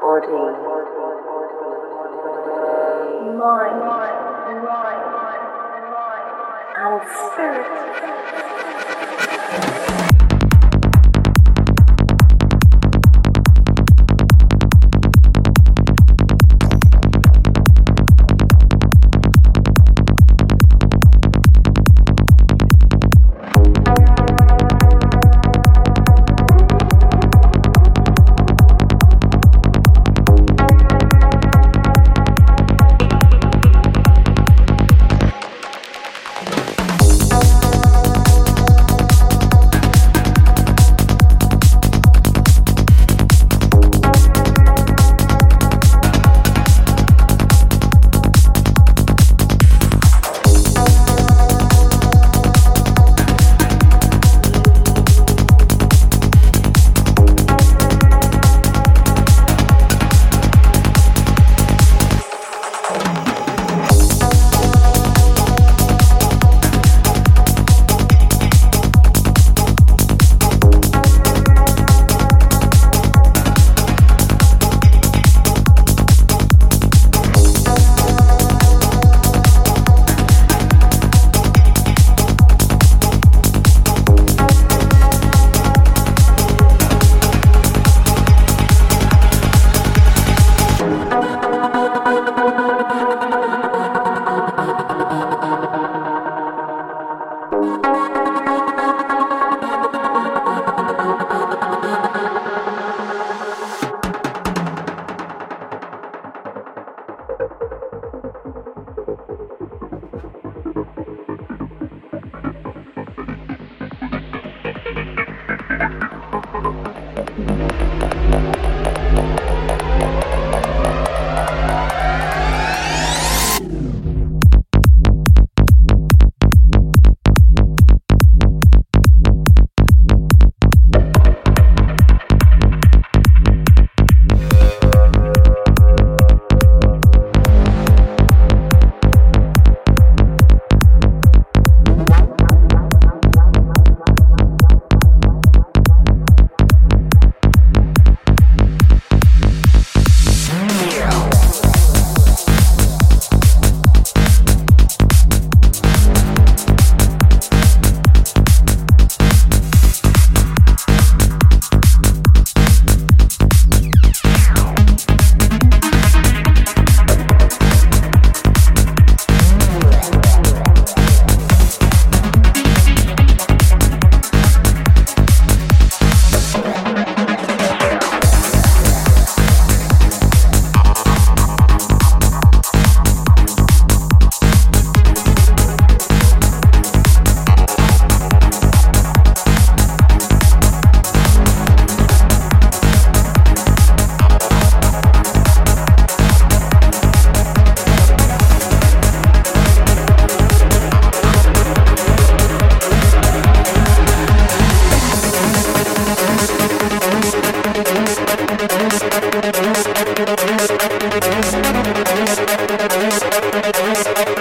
body, mind, and spirit. Thank you.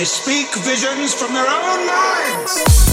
They speak visions from their own minds.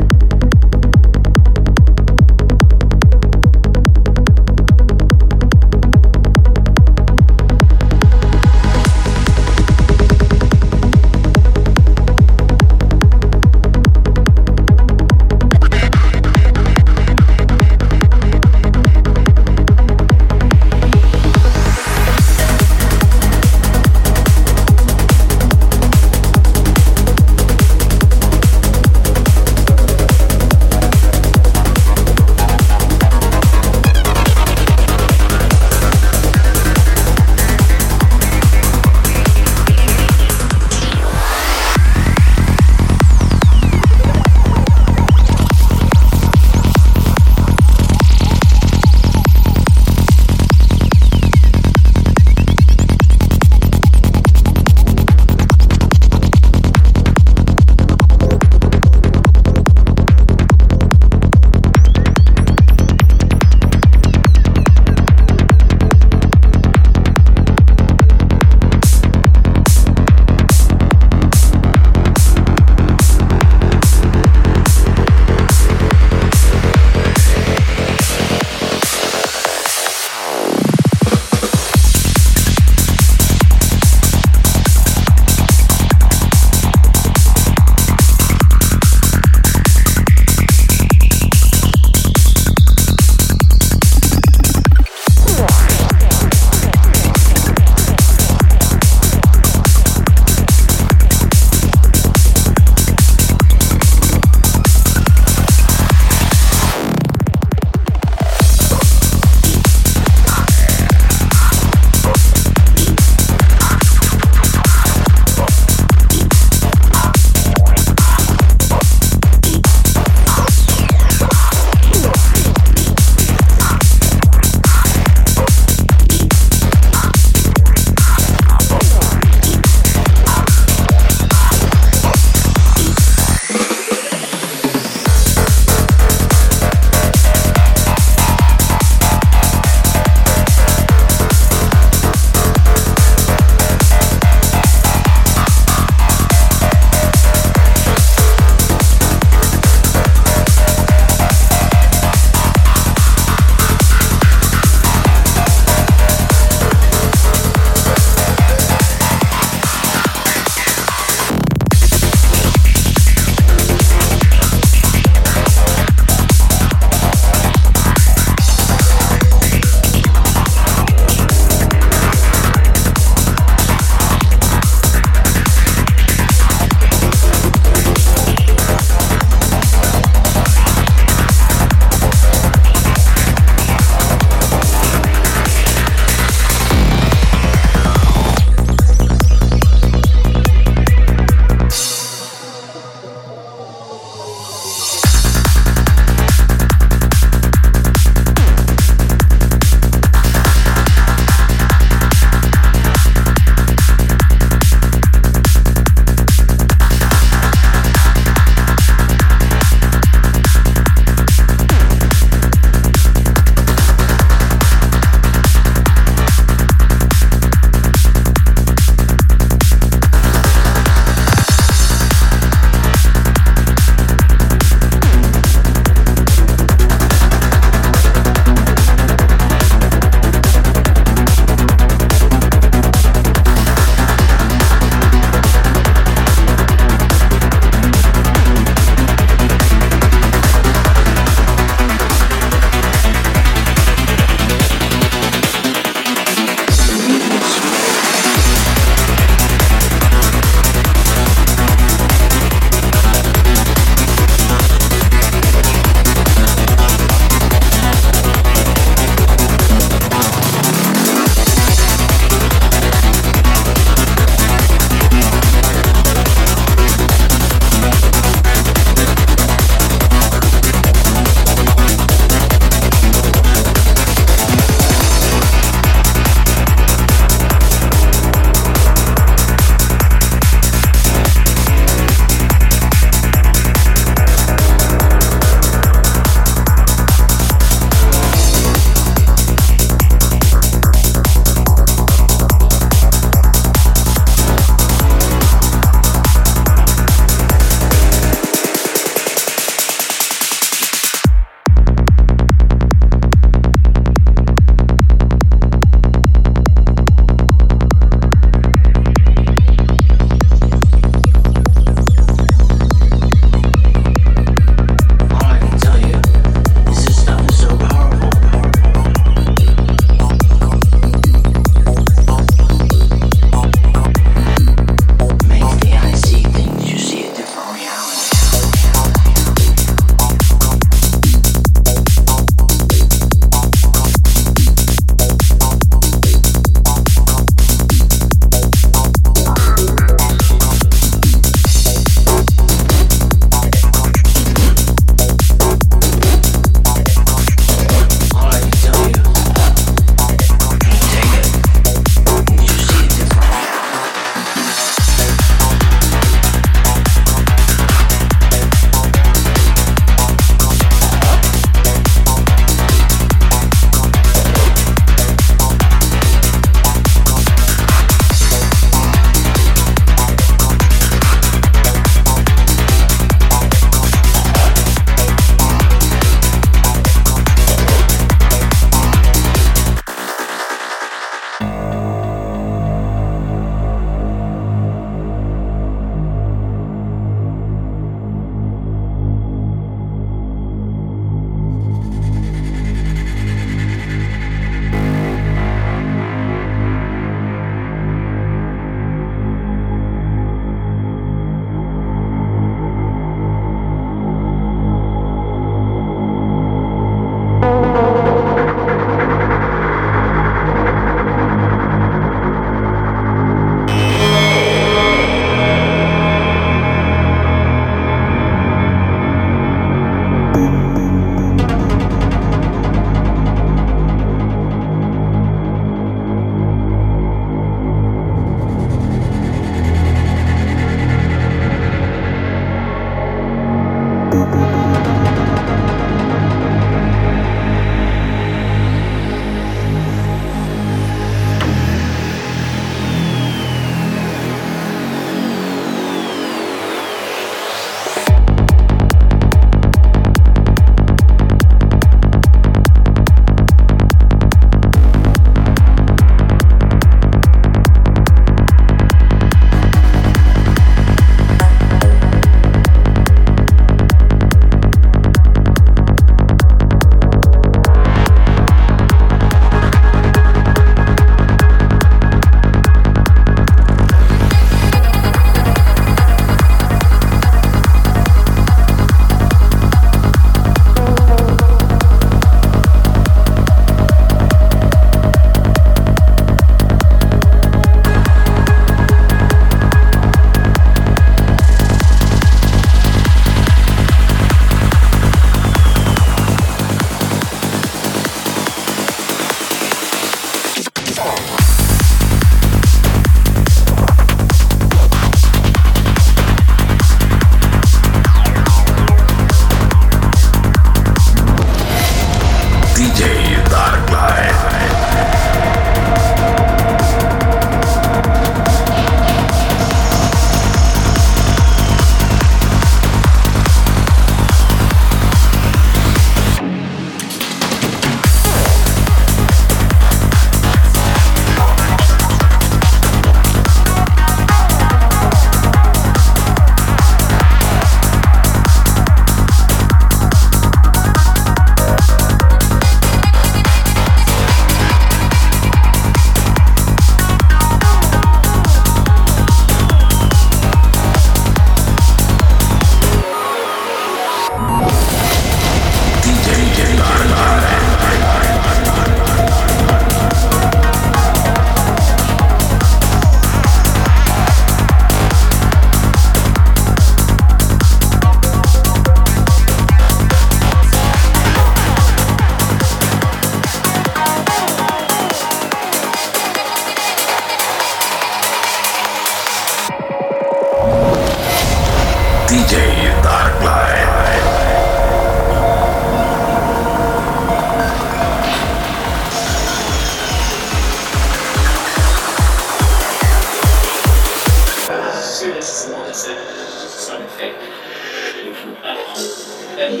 Thank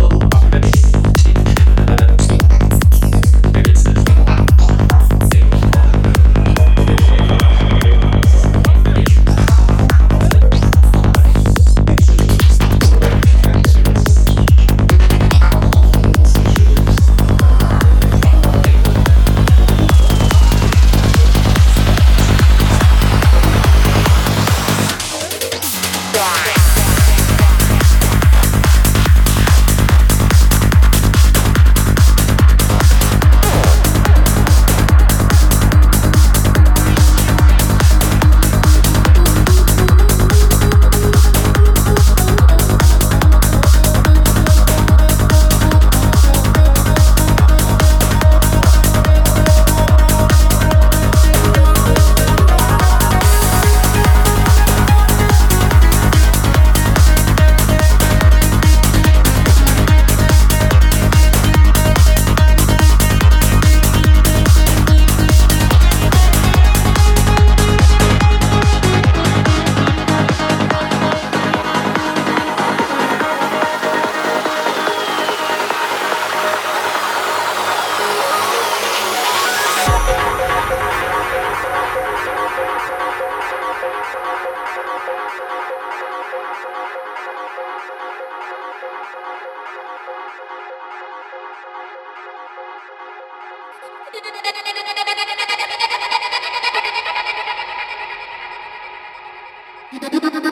you. ただ。